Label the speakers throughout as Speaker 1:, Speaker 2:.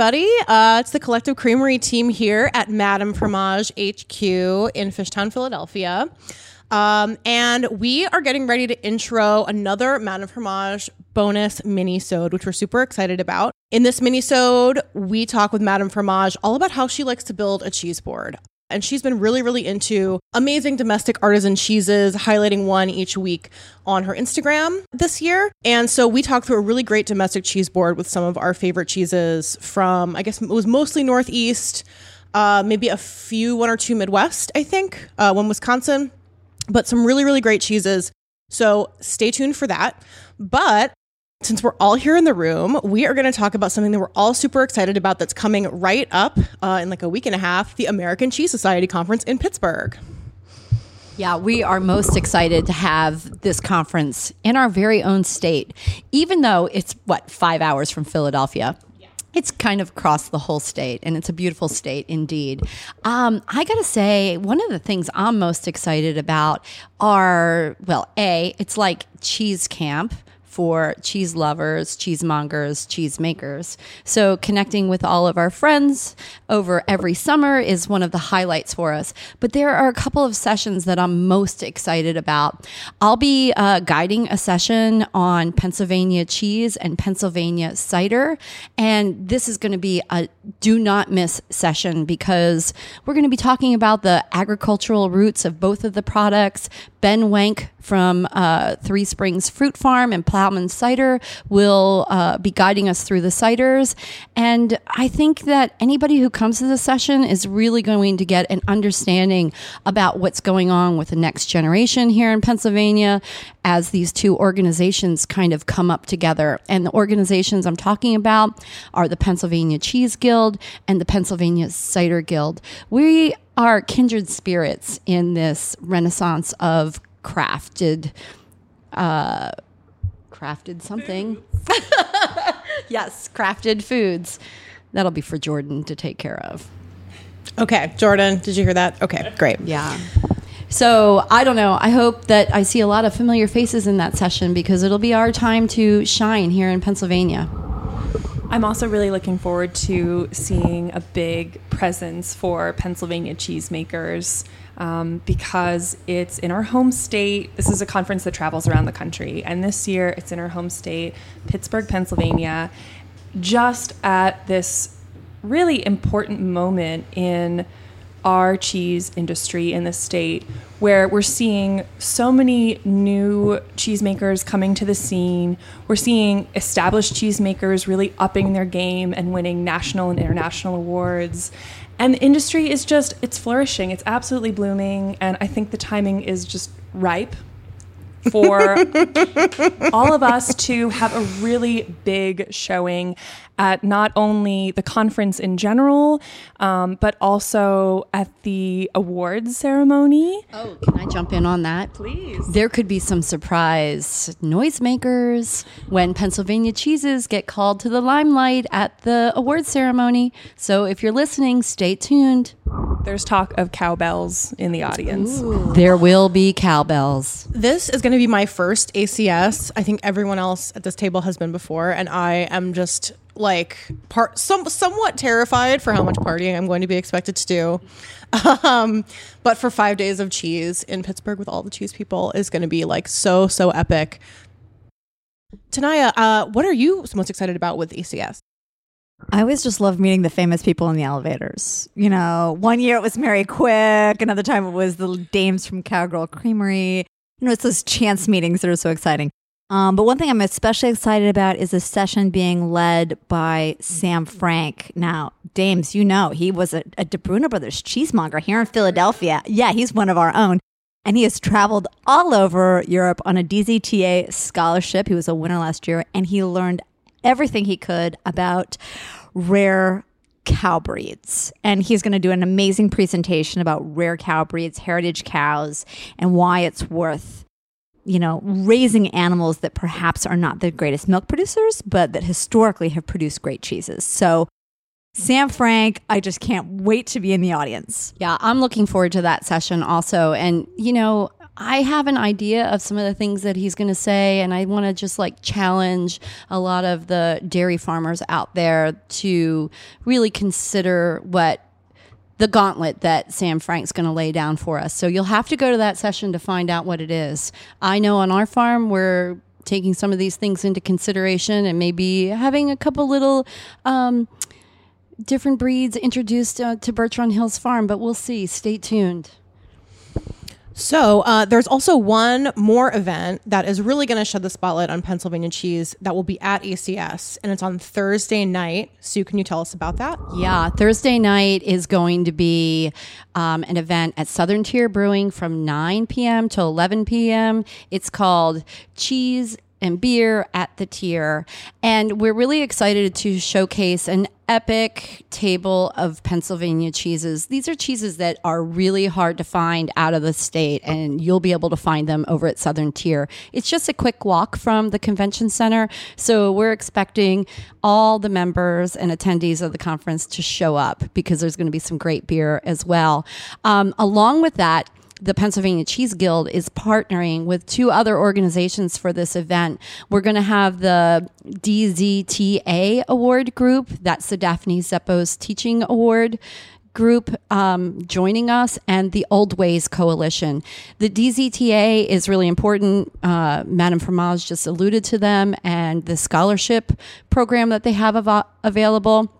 Speaker 1: everybody. Uh, it's the Collective Creamery team here at Madame Fromage HQ in Fishtown, Philadelphia. Um, and we are getting ready to intro another Madame Fromage bonus mini-sode, which we're super excited about. In this mini-sode, we talk with Madame Fromage all about how she likes to build a cheese board. And she's been really, really into amazing domestic artisan cheeses, highlighting one each week on her Instagram this year. And so we talked through a really great domestic cheese board with some of our favorite cheeses from, I guess it was mostly Northeast, uh, maybe a few, one or two Midwest, I think, uh, one Wisconsin, but some really, really great cheeses. So stay tuned for that. But since we're all here in the room, we are going to talk about something that we're all super excited about that's coming right up uh, in like a week and a half the American Cheese Society Conference in Pittsburgh.
Speaker 2: Yeah, we are most excited to have this conference in our very own state, even though it's what, five hours from Philadelphia. It's kind of across the whole state, and it's a beautiful state indeed. Um, I gotta say, one of the things I'm most excited about are, well, A, it's like Cheese Camp for cheese lovers, cheesemongers, cheesemakers. So connecting with all of our friends over every summer is one of the highlights for us. But there are a couple of sessions that I'm most excited about. I'll be uh, guiding a session on Pennsylvania cheese and Pennsylvania cider. And this is going to be a do not miss session because we're going to be talking about the agricultural roots of both of the products. Ben Wenk from uh, Three Springs Fruit Farm and Ploughman Cider will uh, be guiding us through the ciders. And I think that anybody who comes to the session is really going to get an understanding about what's going on with the next generation here in Pennsylvania as these two organizations kind of come up together. And the organizations I'm talking about are the Pennsylvania Cheese Guild and the Pennsylvania Cider Guild. We are kindred spirits in this renaissance of crafted uh crafted something. Yes crafted foods. That'll be for jordan to take care of.
Speaker 1: Okay, Jordan, did you hear that? Okay, great.
Speaker 2: yeah. So i don't know. I hope that i see a lot of familiar faces in that session because it'll be our time to shine here in pennsylvania
Speaker 3: I'm also really looking forward to seeing a big presence for Pennsylvania cheesemakers um, because it's in our home state. This is a conference that travels around the country, and this year it's in our home state, Pittsburgh, Pennsylvania, just at this really important moment in our cheese industry in the state where we're seeing so many new cheesemakers coming to the scene. We're seeing established cheesemakers really upping their game and winning national and international awards. And the industry is just, it's flourishing. It's absolutely blooming. And I think the timing is just ripe for all of us to have a really big showing at not only the conference in general, um, but also at the awards ceremony.
Speaker 2: oh can i jump in on that
Speaker 3: Please.
Speaker 2: there could be some surprise noisemakers when Pennsylvania cheeses get called to the limelight at the awards ceremony. So if you're listening, stay tuned.
Speaker 3: There's talk of cowbells in the audience.
Speaker 2: There will be cowbells.
Speaker 1: This is going to be my first ACS. I think everyone else at this table has been before, and I am just like part some somewhat terrified for how much partying I'm going to be expected to do. Um, but for five days of cheese in Pittsburgh with all the cheese people is going to be like so so epic. Tenaya, uh, what are you most excited about with ACS?
Speaker 4: I always just love meeting the famous people in the elevators. You know, one year it was Mary Quicke, another time it was the dames from Cowgirl Creamery. You know, it's those chance meetings that are so exciting. Um, but one thing I'm especially excited about is a session being led by Sam Frank. Now, dames, you know, he was a, a Di Bruno Brothers cheesemonger here in Philadelphia. Yeah, he's one of our own. And he has traveled all over Europe on a DZTA scholarship. He was a winner last year, and he learned everything he could about rare cow breeds. And he's going to do an amazing presentation about rare cow breeds, heritage cows, and why it's worth, you know, raising animals that perhaps are not the greatest milk producers, but that historically have produced great cheeses. So, Sam Frank, I just can't wait to be in the audience.
Speaker 2: Yeah, I'm looking forward to that session also. And, you know, I have an idea of some of the things that he's going to say, and I want to just like challenge a lot of the dairy farmers out there to really consider what the gauntlet that Sam Frank's going to lay down for us. So you'll have to go to that session to find out what it is. I know on our farm we're taking some of these things into consideration and maybe having a couple little um, different breeds introduced uh, to Birchrun Hills Farm, but we'll see. Stay tuned.
Speaker 1: So uh, there's also one more event that is really going to shed the spotlight on Pennsylvania cheese that will be at ACS, and it's on Thursday night. Sue, can you tell us about that?
Speaker 2: Yeah, Thursday night is going to be um, an event at Southern Tier Brewing from 9 p.m. to 11 p.m. It's called Cheese and beer at the tier. And we're really excited to showcase an epic table of Pennsylvania cheeses. These are cheeses that are really hard to find out of the state, and you'll be able to find them over at Southern Tier. It's just a quick walk from the convention center. So we're expecting all the members and attendees of the conference to show up because there's going to be some great beer as well. Um, along with that, the Pennsylvania Cheese Guild is partnering with two other organizations for this event. We're going to have the DZTA award group, that's the Daphne Zepos Teaching Award group um, joining us and the Oldways Coalition. The DZTA is really important. Uh, Madame Fromage just alluded to them and the scholarship program that they have av- available.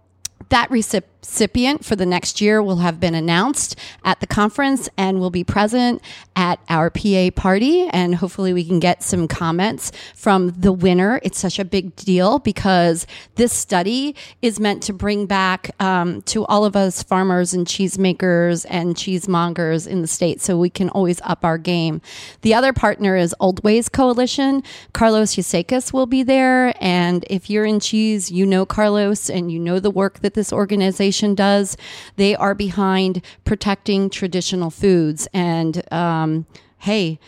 Speaker 2: That recipient for the next year will have been announced at the conference and will be present at our PA party. And hopefully, we can get some comments from the winner. It's such a big deal because this study is meant to bring back um, to all of us farmers and cheesemakers and cheesemongers in the state so we can always up our game. The other partner is Oldways Coalition. Carlos Yescas will be there. And if you're in cheese, you know Carlos and you know the work that this organization does. They are behind protecting traditional foods. And um, hey,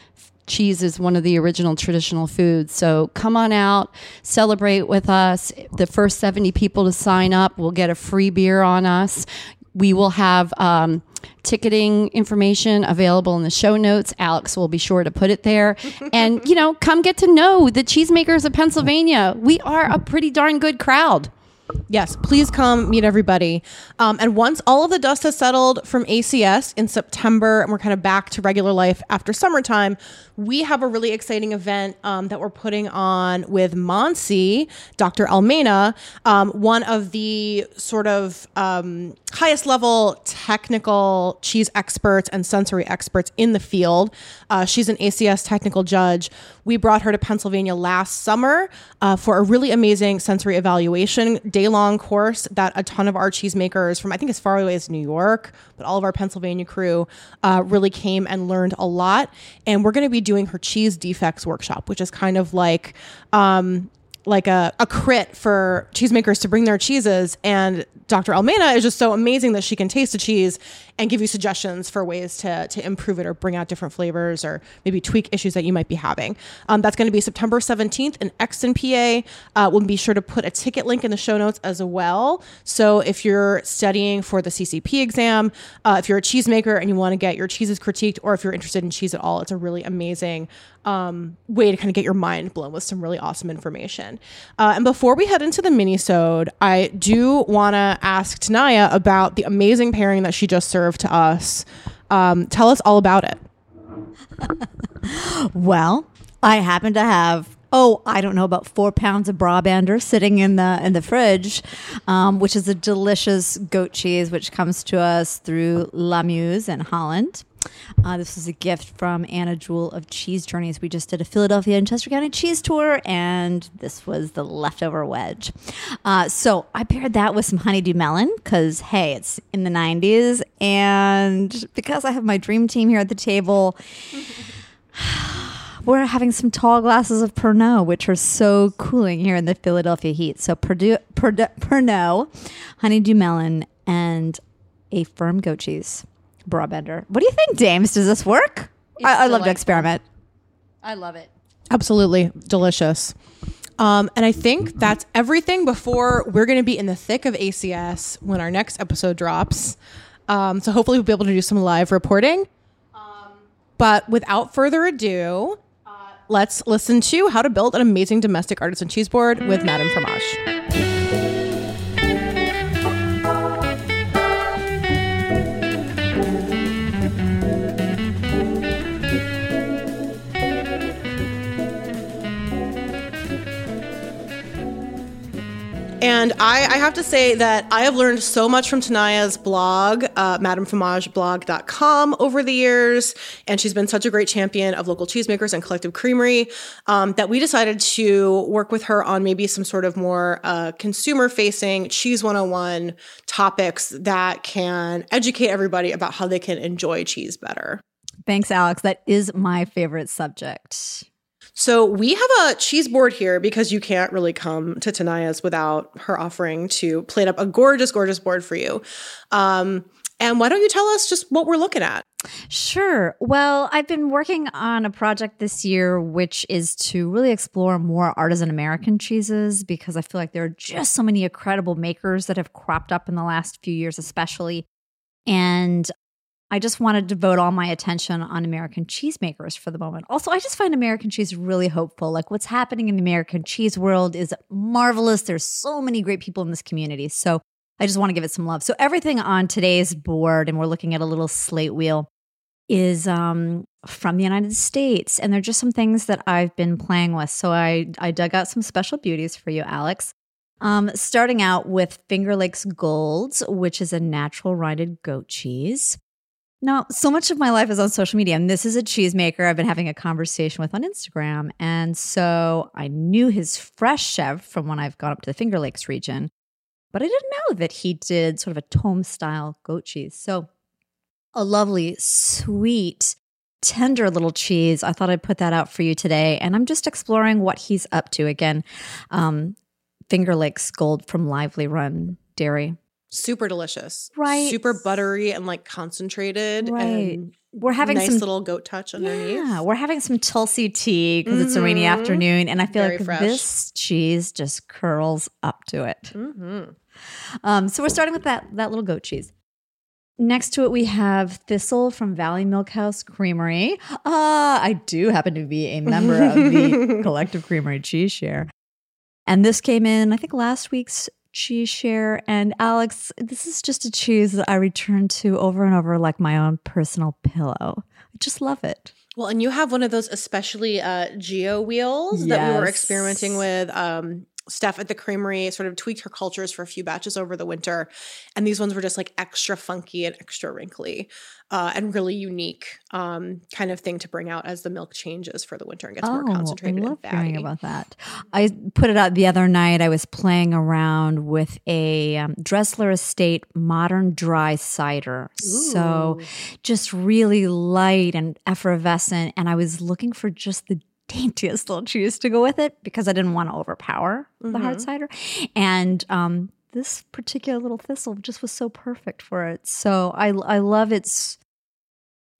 Speaker 2: cheese is one of the original traditional foods. So come on out, celebrate with us. The first 70 people to sign up will get a free beer on us. We will have um, ticketing information available in the show notes. Alex will be sure to put it there. and, you know, come get to know the cheesemakers of Pennsylvania. We are a pretty darn good crowd.
Speaker 1: Yes, please come meet everybody. Um, and once all of the dust has settled from ACS in September and we're kind of back to regular life after summertime, we have a really exciting event um, that we're putting on with Montse, Dr. Almena, um, one of the sort of um, highest level technical cheese experts and sensory experts in the field. Uh, she's an ACS technical judge. We brought her to Pennsylvania last summer uh, for a really amazing sensory evaluation day long course that a ton of our cheesemakers from I think as far away as New York, but all of our Pennsylvania crew uh, really came and learned a lot. And we're going to be doing her cheese defects workshop, which is kind of like um, like a, a crit for cheesemakers to bring their cheeses. And Dr. Almena is just so amazing that she can taste a cheese and give you suggestions for ways to, to improve it or bring out different flavors or maybe tweak issues that you might be having. Um, that's going to be September 17th in Exton, PA. Uh, we'll be sure to put a ticket link in the show notes as well. So if you're studying for the CCP exam, uh, if you're a cheesemaker and you want to get your cheeses critiqued, or if you're interested in cheese at all, it's a really amazing um, way to kind of get your mind blown with some really awesome information. Uh, and before we head into the mini-sode, I do want to ask Tenaya about the amazing pairing that she just served to us. Um, tell us all about it.
Speaker 4: Well, I happen to have oh I don't know about four pounds of Brabander sitting in the in the fridge, um, which is a delicious goat cheese which comes to us through L'Amuse in Holland. Uh, this was a gift from Anna Jewell of Cheese Journeys. We just did a Philadelphia and Chester County cheese tour, and this was the leftover wedge. Uh, so I paired that with some honeydew melon because, hey, it's in the 90s. And because I have my dream team here at the table, we're having some tall glasses of Pernod, which are so cooling here in the Philadelphia heat. So Perdue, Perdue, Pernod, honeydew melon, and a firm goat cheese. Brabander. What do you think, Dames? Does this work?
Speaker 2: It's
Speaker 4: I, I love to experiment.
Speaker 2: I love it.
Speaker 1: Absolutely delicious. Um, and I think that's everything before we're going to be in the thick of ACS when our next episode drops. Um, so hopefully we'll be able to do some live reporting. Um, But without further ado, let's listen to how to build an amazing domestic artisan cheese board with Madame Fromage. And I, I have to say that I have learned so much from Tenaya's blog, uh, madamefromageblog.com, over the years. And she's been such a great champion of local cheesemakers and collective creamery um, that we decided to work with her on maybe some sort of more uh, consumer facing Cheese 101 topics that can educate everybody about how they can enjoy cheese better.
Speaker 4: Thanks, Alex. That is my favorite subject.
Speaker 1: So we have a cheese board here because you can't really come to Tenaya's without her offering to plate up a gorgeous, gorgeous board for you. Um, and why don't you tell us just what we're looking at?
Speaker 4: Sure. Well, I've been working on a project this year, which is to really explore more artisan American cheeses because I feel like there are just so many incredible makers that have cropped up in the last few years, especially. And I just wanted to devote all my attention on American cheesemakers for the moment. Also, I just find American cheese really hopeful. Like what's happening in the American cheese world is marvelous. There's so many great people in this community. So I just want to give it some love. So everything on today's board, and we're looking at a little slate wheel, is um, from the United States. And they're just some things that I've been playing with. So I, I dug out some special beauties for you, Alex. Um, starting out with Finger Lakes Golds, which is a natural rinded goat cheese. Now, so much of my life is on social media, and this is a cheesemaker I've been having a conversation with on Instagram. And so I knew his fresh chèvre from when I've gone up to the Finger Lakes region, but I didn't know that he did sort of a tomme style goat cheese. So a lovely, sweet, tender little cheese. I thought I'd put that out for you today. And I'm just exploring what he's up to. Again, um, Finger Lakes Gold from Lively Run Dairy
Speaker 1: super delicious
Speaker 4: right
Speaker 1: super buttery and like concentrated
Speaker 4: right
Speaker 1: and
Speaker 4: we're having
Speaker 1: nice
Speaker 4: some
Speaker 1: little goat touch underneath
Speaker 4: yeah we're having some tulsi tea because it's a rainy afternoon and i feel
Speaker 1: Very
Speaker 4: like
Speaker 1: fresh.
Speaker 4: this cheese just curls up to it
Speaker 1: mm-hmm.
Speaker 4: um, so we're starting with that that little goat cheese Next to it, we have Thistle from Valley Milkhouse Creamery. Uh, I do happen to be a member of the Collective Creamery Cheese Share. And this came in, I think, last week's cheese share. And Alex, this is just a cheese that I return to over and over like my own personal pillow. I just love it.
Speaker 1: well and you have one of those especially uh geo wheels that we were experimenting with um Steph at the creamery sort of tweaked her cultures for a few batches over the winter. And these ones were just like extra funky and extra wrinkly uh, and really unique um, kind of thing to bring out as the milk changes for the winter and gets more concentrated
Speaker 4: Oh, I love hearing about that. I put it out the other night. I was playing around with a um, Dressler Estate modern dry cider. So just really light and effervescent. And I was looking for just the daintiest little cheese to go with it because I didn't want to overpower the hard cider. And um, this particular little thistle just was so perfect for it. So I I love its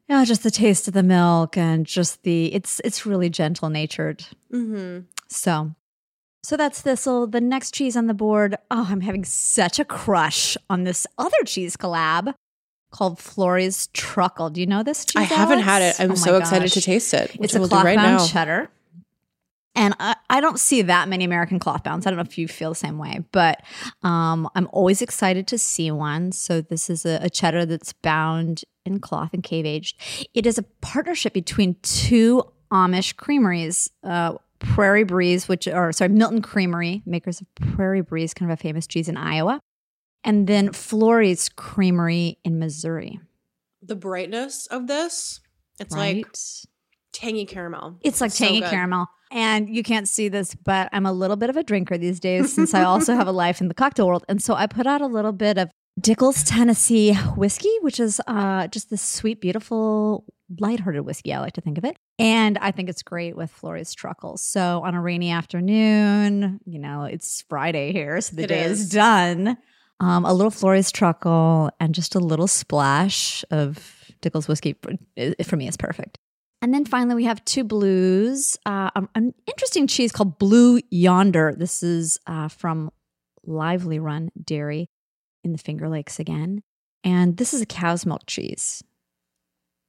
Speaker 4: yeah, just the taste of the milk and just the it's it's really gentle natured.
Speaker 1: Mm-hmm.
Speaker 4: So so that's thistle. The next cheese on the board. Oh, I'm having such a crush on this other cheese collab called Flory's Truckle. Do you know this cheese?
Speaker 1: I haven't
Speaker 4: Alex?
Speaker 1: had it. I'm
Speaker 4: Oh
Speaker 1: so excited to taste it.
Speaker 4: It's a
Speaker 1: we'll
Speaker 4: cloth
Speaker 1: right
Speaker 4: bound
Speaker 1: now.
Speaker 4: cheddar. And I, I don't see that many American cloth bounds. I don't know if you feel the same way, but um, I'm always excited to see one. So this is a, a cheddar that's bound in cloth and cave aged. It is a partnership between two Amish creameries, uh, Prairie Breeze, which are sorry, Milton Creamery, makers of Prairie Breeze, kind of a famous cheese in Iowa, and then Flory's Creamery in Missouri.
Speaker 1: The brightness of this, it's
Speaker 4: right?
Speaker 1: like tangy caramel.
Speaker 4: It's like
Speaker 1: So
Speaker 4: tangy
Speaker 1: good.
Speaker 4: caramel. And you can't see this, but I'm a little bit of a drinker these days since I also have a life in the cocktail world. And so I put out a little bit of Dickel's Tennessee whiskey, which is uh, just this sweet, beautiful, lighthearted whiskey. I like to think of it. And I think it's great with Flory's truckles. So on a rainy afternoon, you know, it's Friday here, so the
Speaker 1: It
Speaker 4: day is,
Speaker 1: is.
Speaker 4: done. Um, a little Flory's truckle and just a little splash of Dickel's whiskey for, me is perfect. And then finally, we have two blues. Uh, um, an interesting cheese called Blue Yonder. This is uh, from Lively Run Dairy in the Finger Lakes again. And this is a cow's milk cheese.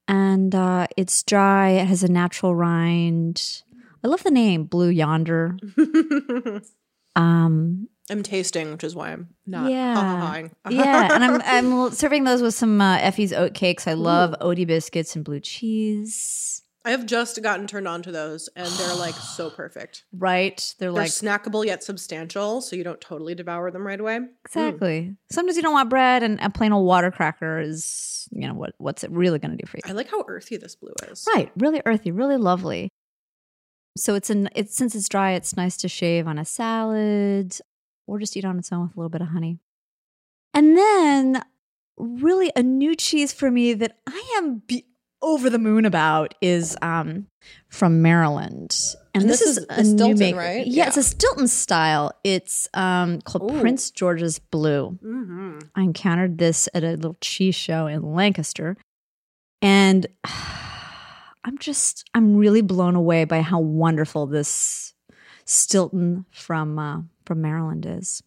Speaker 4: And and uh, it's dry. It has a natural rind. I love the name Blue Yonder. um,
Speaker 1: I'm tasting, which is why I'm not
Speaker 4: Yeah. yeah, and I'm I'm serving those with some uh, Effie's oat cakes. I love Odie biscuits and blue cheese.
Speaker 1: I have just gotten turned on to those, and they're like so perfect.
Speaker 4: Right? They're
Speaker 1: They're
Speaker 4: like
Speaker 1: snackable yet substantial, so you don't totally devour them right away.
Speaker 4: exactly. Sometimes you don't want bread, and a plain old water cracker is you know what what's it really going to do for you?
Speaker 1: I like how earthy this blue is.
Speaker 4: Right, really earthy, really lovely. So it's an it's since it's dry, it's nice to shave on a salad or just eat on its own with a little bit of honey. And then really a new cheese for me that I am be- over the moon about is um from Maryland. And,
Speaker 1: And
Speaker 4: this,
Speaker 1: this
Speaker 4: is,
Speaker 1: is
Speaker 4: a
Speaker 1: the
Speaker 4: new
Speaker 1: Stilton,
Speaker 4: maker.
Speaker 1: right?
Speaker 4: Yeah, it's a Stilton style. It's um called
Speaker 1: Ooh.
Speaker 4: Prince George's Blue.
Speaker 1: hmm
Speaker 4: I encountered this at a little cheese show in Lancaster. And I'm just, I'm really blown away by how wonderful this Stilton from uh, from Maryland is.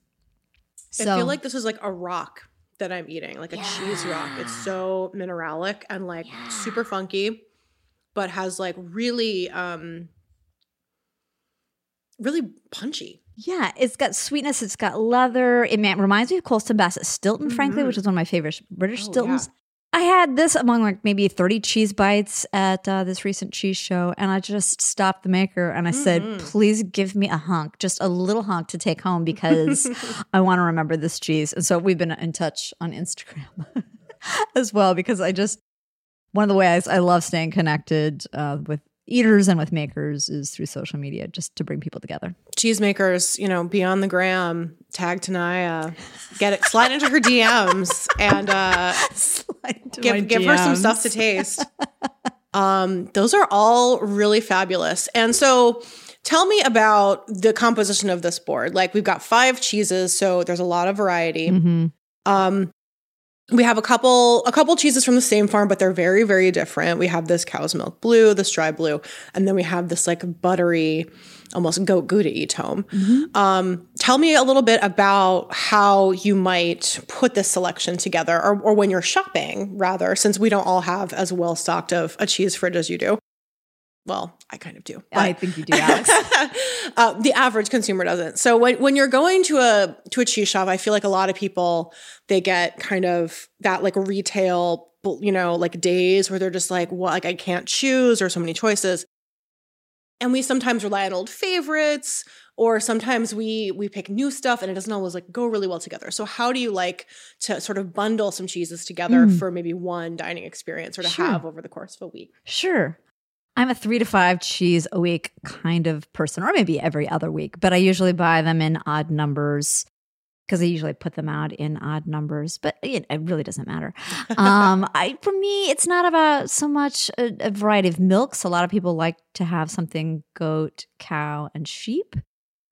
Speaker 1: I feel like this is like a rock that I'm eating, like a cheese rock. It's so mineralic and like super funky, but has like really, um, really punchy.
Speaker 4: yeah, it's got sweetness. It's got leather. It reminds me of Colston Bassett Stilton, frankly,
Speaker 1: Mhm.
Speaker 4: which is one of my favorite British
Speaker 1: Oh,
Speaker 4: Stiltons. I had this among like maybe 30 cheese bites at uh, this recent cheese show, and I just stopped the maker and I said,
Speaker 1: Mhm.
Speaker 4: please give me a hunk, just a little hunk to take home because I want to remember this cheese. And so we've been in touch on Instagram as well because I just, one of the ways I love staying connected uh, with eaters and with makers is through social media just to bring people together.
Speaker 1: Cheesemakers, you know, be on the gram, tag Tenaya, get it, slide into her DMs and uh, give, give her some stuff to taste. um, those are all really fabulous. And so tell me about the composition of this board. Like we've got five cheeses, so there's a lot of variety.
Speaker 4: Mhm.
Speaker 1: Um, we have a couple a couple cheeses from the same farm, but they're very very different. We have this cow's milk blue, this dry blue, and then we have this like buttery, almost goat gouda tomme. Um, tell me a little bit about how you might put this selection together, or, or when you're shopping, rather, since we don't all have as well stocked of a cheese fridge as you do. Well, I kind of do.
Speaker 4: I think you do, Alex.
Speaker 1: uh, the average consumer doesn't. So when, when you're going to a to a cheese shop, I feel like a lot of people they get kind of that like retail, you know, like days where they're just like, well, like I can't choose or so many choices. And we sometimes rely on old favorites, or sometimes we we pick new stuff, and it doesn't always like go really well together. So how do you like to sort of bundle some cheeses together
Speaker 4: Mm.
Speaker 1: for maybe one dining experience or to
Speaker 4: Sure.
Speaker 1: have over the course of a week?
Speaker 4: Sure. I'm a three to five cheese a week kind of person, or maybe every other week, but I usually buy them in odd numbers because I usually put them out in odd numbers, but it, it really doesn't matter. Um, I, for me, it's not about so much a, a variety of milks. A lot of people like to have something goat, cow, and sheep.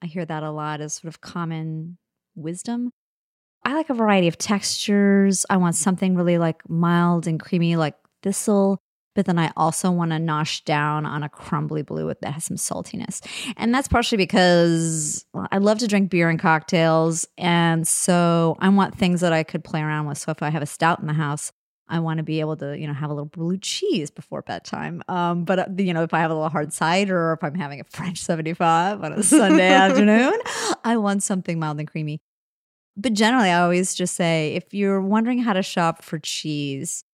Speaker 4: I hear that a lot as sort of common wisdom. I like a variety of textures. I want something really like mild and creamy, like thistle but then I also want to nosh down on a crumbly blue that has some saltiness. And that's partially because I love to drink beer and cocktails. And so I want things that I could play around with. So if I have a stout in the house, I want to be able to, you know, have a little blue cheese before bedtime. Um, but uh, you know, if I have a little hard cider or if I'm having a French 75 on a Sunday afternoon, I want something mild and creamy. But generally, I always just say if you're wondering how to shop for cheese,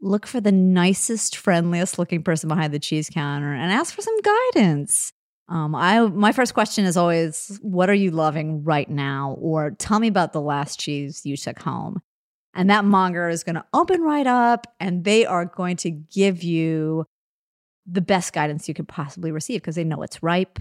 Speaker 4: look for the nicest, friendliest looking person behind the cheese counter and ask for some guidance. Um, I my first question is always, "What are you loving right now?" or "Tell me about the last cheese you took home." And that monger is going to open right up, and they are going to give you the best guidance you could possibly receive because they know it's ripe.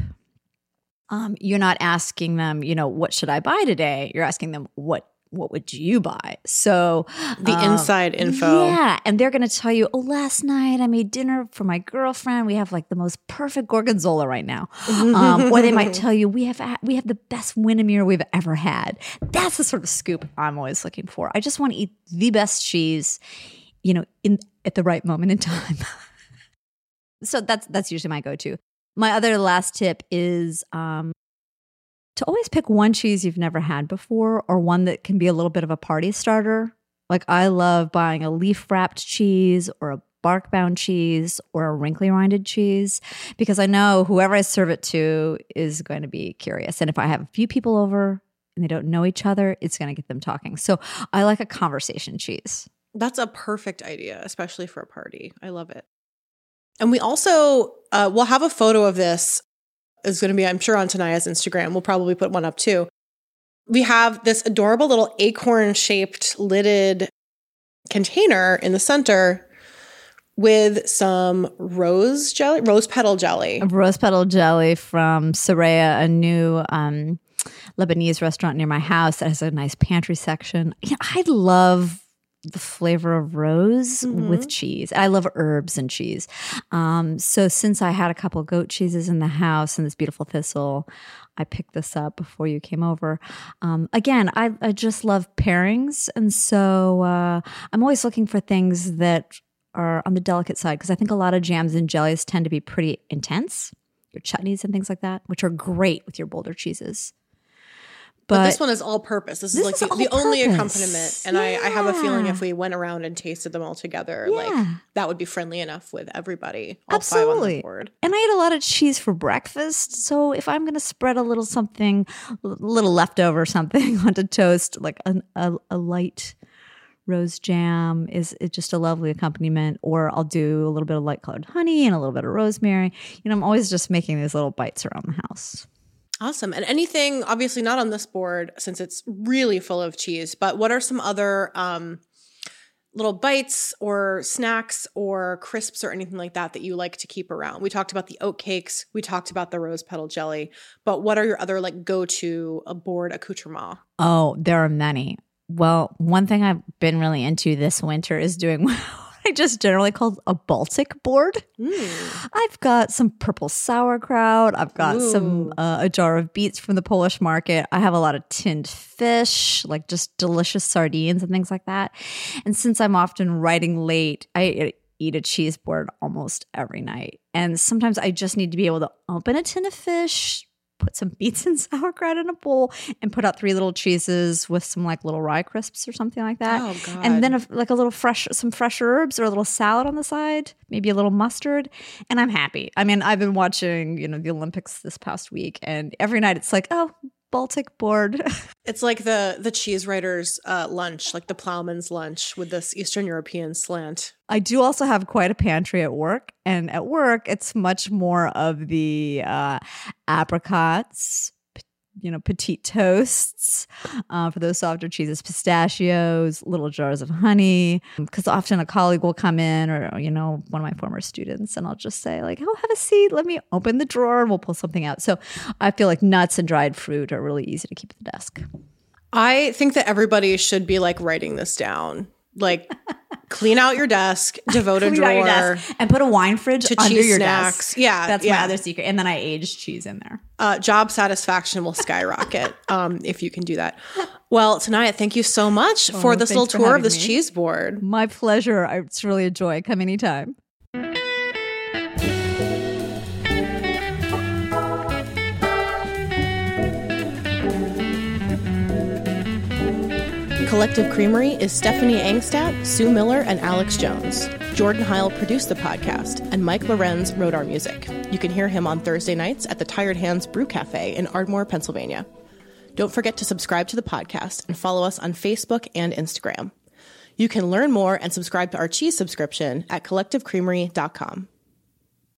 Speaker 4: Um, you're not asking them, you know, what should I buy today? You're asking them, what what would you buy? So
Speaker 1: The
Speaker 4: um,
Speaker 1: inside info.
Speaker 4: yeah, and they're going to tell you, "Oh, last night I made dinner for my girlfriend. We have like the most perfect gorgonzola right now." Um, or they might tell you, "We have we have the best Windermere we've ever had." That's the sort of scoop I'm always looking for. I just want to eat the best cheese, you know, in at the right moment in time. so that's that's usually my go-to. My other last tip is um, to always pick one cheese you've never had before or one that can be a little bit of a party starter. Like I love buying a leaf wrapped cheese or a bark bound cheese or a wrinkly rinded cheese because I know whoever I serve it to is going to be curious. And if I have a few people over and they don't know each other, it's going to get them talking. So I like a conversation cheese.
Speaker 1: That's a perfect idea, especially for a party. I love it. And we also uh, we'll have a photo of this. Is going to be, I'm sure, on Tenaya's Instagram. We'll probably put one up too. We have this adorable little acorn shaped lidded container in the center with some rose jelly, rose petal jelly.
Speaker 4: Rose petal jelly from Soraya, a new um, Lebanese restaurant near my house that has a nice pantry section. Yeah, I love the flavor of rose
Speaker 1: Mm-hmm.
Speaker 4: with cheese. I love herbs and cheese. Um, so since I had a couple goat cheeses in the house and this beautiful thistle, I picked this up before you came over. Um, again, I, I just love pairings, and so uh, I'm always looking for things that are on the delicate side because I think a lot of jams and jellies tend to be pretty intense. Your chutneys and things like that, which are great with your bolder cheeses.
Speaker 1: But, this one is all purpose. This,
Speaker 4: This
Speaker 1: is like
Speaker 4: is
Speaker 1: the, the only accompaniment. And I, I have a feeling if we went around and tasted them all together,
Speaker 4: Yeah.
Speaker 1: like that would be friendly enough with everybody. All five on
Speaker 4: Absolutely.
Speaker 1: the board.
Speaker 4: And I ate a lot of cheese for breakfast. So if I'm going to spread a little something, a little leftover something onto toast, like a, a, a light rose jam is is just a lovely accompaniment. Or I'll do a little bit of light colored honey and a little bit of rosemary. You know, I'm always just making these little bites around the house.
Speaker 1: Awesome. And anything, obviously not on this board since it's really full of cheese, but what are some other um, little bites or snacks or crisps or anything like that that you like to keep around? We talked about the oat cakes, we talked about the rose petal jelly, but what are your other like go to a board accoutrement?
Speaker 4: Oh, there are many. Well, one thing I've been really into this winter is doing I just generally call a Baltic board. I've got some purple sauerkraut. I've got some uh, a jar of beets from the Polish market. I have a lot of tinned fish, like just delicious sardines and things like that. And since I'm often writing late, I eat a cheese board almost every night. And sometimes I just need to be able to open a tin of fish, put some beets and sauerkraut in a bowl, and put out three little cheeses with some like little rye crisps or something like that.
Speaker 1: Oh, God.
Speaker 4: And then a, like a little fresh, some fresh herbs or a little salad on the side, maybe a little mustard, and I'm happy. I mean, I've been watching, you know, the Olympics this past week, and every night it's like, oh, Baltic board.
Speaker 1: It's like the the cheese writer's uh, lunch, like the plowman's lunch with this Eastern European slant.
Speaker 4: I do also have quite a pantry at work, and at work it's much more of the uh, apricots, you know, petite toasts uh, for those softer cheeses, pistachios, little jars of honey. Because often a colleague will come in, or you know, one of my former students, and I'll just say like, "Oh, have a seat. Let me open the drawer, and we'll pull something out." So I feel like nuts and dried fruit are really easy to keep at the desk.
Speaker 1: I think that everybody should be like writing this down. Like clean out your desk, devote a
Speaker 4: Clean out your
Speaker 1: drawer.
Speaker 4: desk and put a wine fridge
Speaker 1: to
Speaker 4: under your
Speaker 1: snacks.
Speaker 4: desk.
Speaker 1: Yeah,
Speaker 4: that's
Speaker 1: yeah.
Speaker 4: my other secret. And then I age cheese in there.
Speaker 1: Uh, job satisfaction will skyrocket um, if you can do that. Well, Tenaya, thank you so much for this little
Speaker 4: for
Speaker 1: tour of this
Speaker 4: me.
Speaker 1: cheese board.
Speaker 4: My pleasure. I- It's really a joy. Come anytime.
Speaker 1: Collective Creamery is Stephanie Angstadt, Sue Miller, and Alex Jones. Jordan Heil produced the podcast, and Mike Lorenz wrote our music. You can hear him on Thursday nights at the Tired Hands Brew Cafe in Ardmore, Pennsylvania. Don't forget to subscribe to the podcast and follow us on Facebook and Instagram. You can learn more and subscribe to our cheese subscription at collectivecreamery.com.